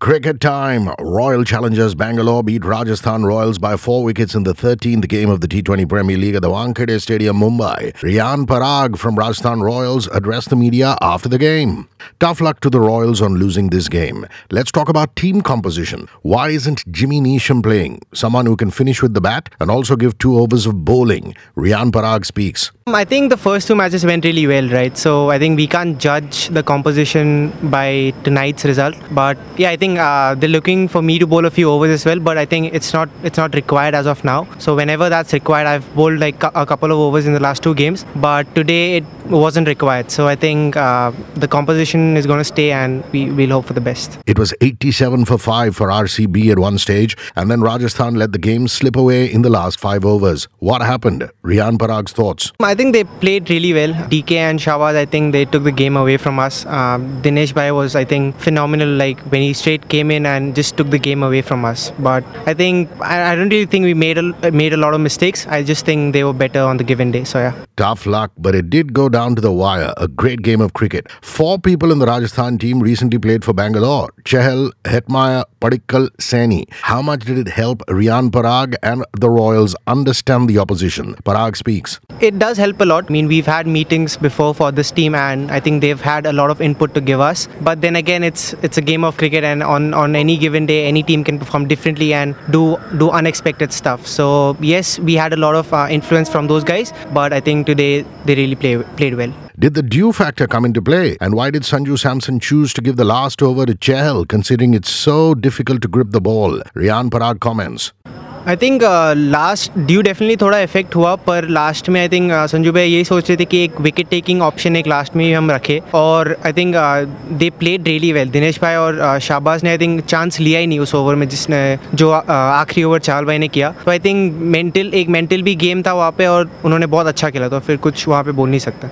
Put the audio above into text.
Cricket time. Royal Challengers Bangalore beat Rajasthan Royals by four wickets in the 13th game of the T20 Premier League at the Wankhede Stadium, Mumbai. Riyan Parag from Rajasthan Royals addressed the media after the game. Tough luck to the Royals on losing this game. Let's talk about team composition. Why isn't Jimmy Neesham playing? Someone who can finish with the bat and also give two overs of bowling. Riyan Parag speaks. Um, I think the first two matches went really well, right? So I think we can't judge the composition by tonight's result. But yeah, I think uh, they're looking for me to bowl a few overs as well. But I think it's not it's not required as of now. So whenever that's required, I've bowled like a couple of overs in the last two games. But today it wasn't required. So I think uh, the composition is going to stay, and we will hope for the best. It was 87 for 5 for RCB at one stage, and then Rajasthan let the game slip away in the last five overs. What happened? Riyan Parag's thoughts. I think they played really well. DK and Shahbaz, I think they took the game away from us. Um, Dinesh Bhai was, I think, phenomenal. Like when he straight came in and just took the game away from us. But I think I, I don't really think we made a made a lot of mistakes. I just think they were better on the given day. So yeah. Tough luck, but it did go down to the wire. A great game of cricket. Four people in the Rajasthan team recently played for Bangalore. Chahal, Hetmyer, Padikkal, Saini. How much did it help Riyan Parag and the Royals understand the opposition? Parag speaks. It does help a lot. I mean, we've had meetings before for this team, and I think they've had a lot of input to give us. But then again, it's it's a game of cricket, and on, on any given day, any team can perform differently and do do unexpected stuff. So yes, we had a lot of uh, influence from those guys, but I think today they really play, played well. Did the due factor come into play? And why did Sanju Samson choose to give the last over to Chahal, considering it's so difficult to grip the ball? Riyan Parag comments. I think last dew definitely थोड़ा effect हुआ पर last में I think Sanju भाई यही सोच रहे थे कि एक विकेट टेकिंग ऑप्शन एक लास्ट में हम रखे और I think they played really well Dinesh bhai और uh, शाहबाज ने आई थिंक चांस लिया ही नहीं उस ओवर में जिसने जो uh, आखिरी ओवर चाल भाई ने किया तो आई थिंक मेंटल एक मेंटल भी गेम था वहाँ पे और उन्होंने बहुत अच्छा खेला तो फिर कुछ वहाँ पे बोल नहीं सकता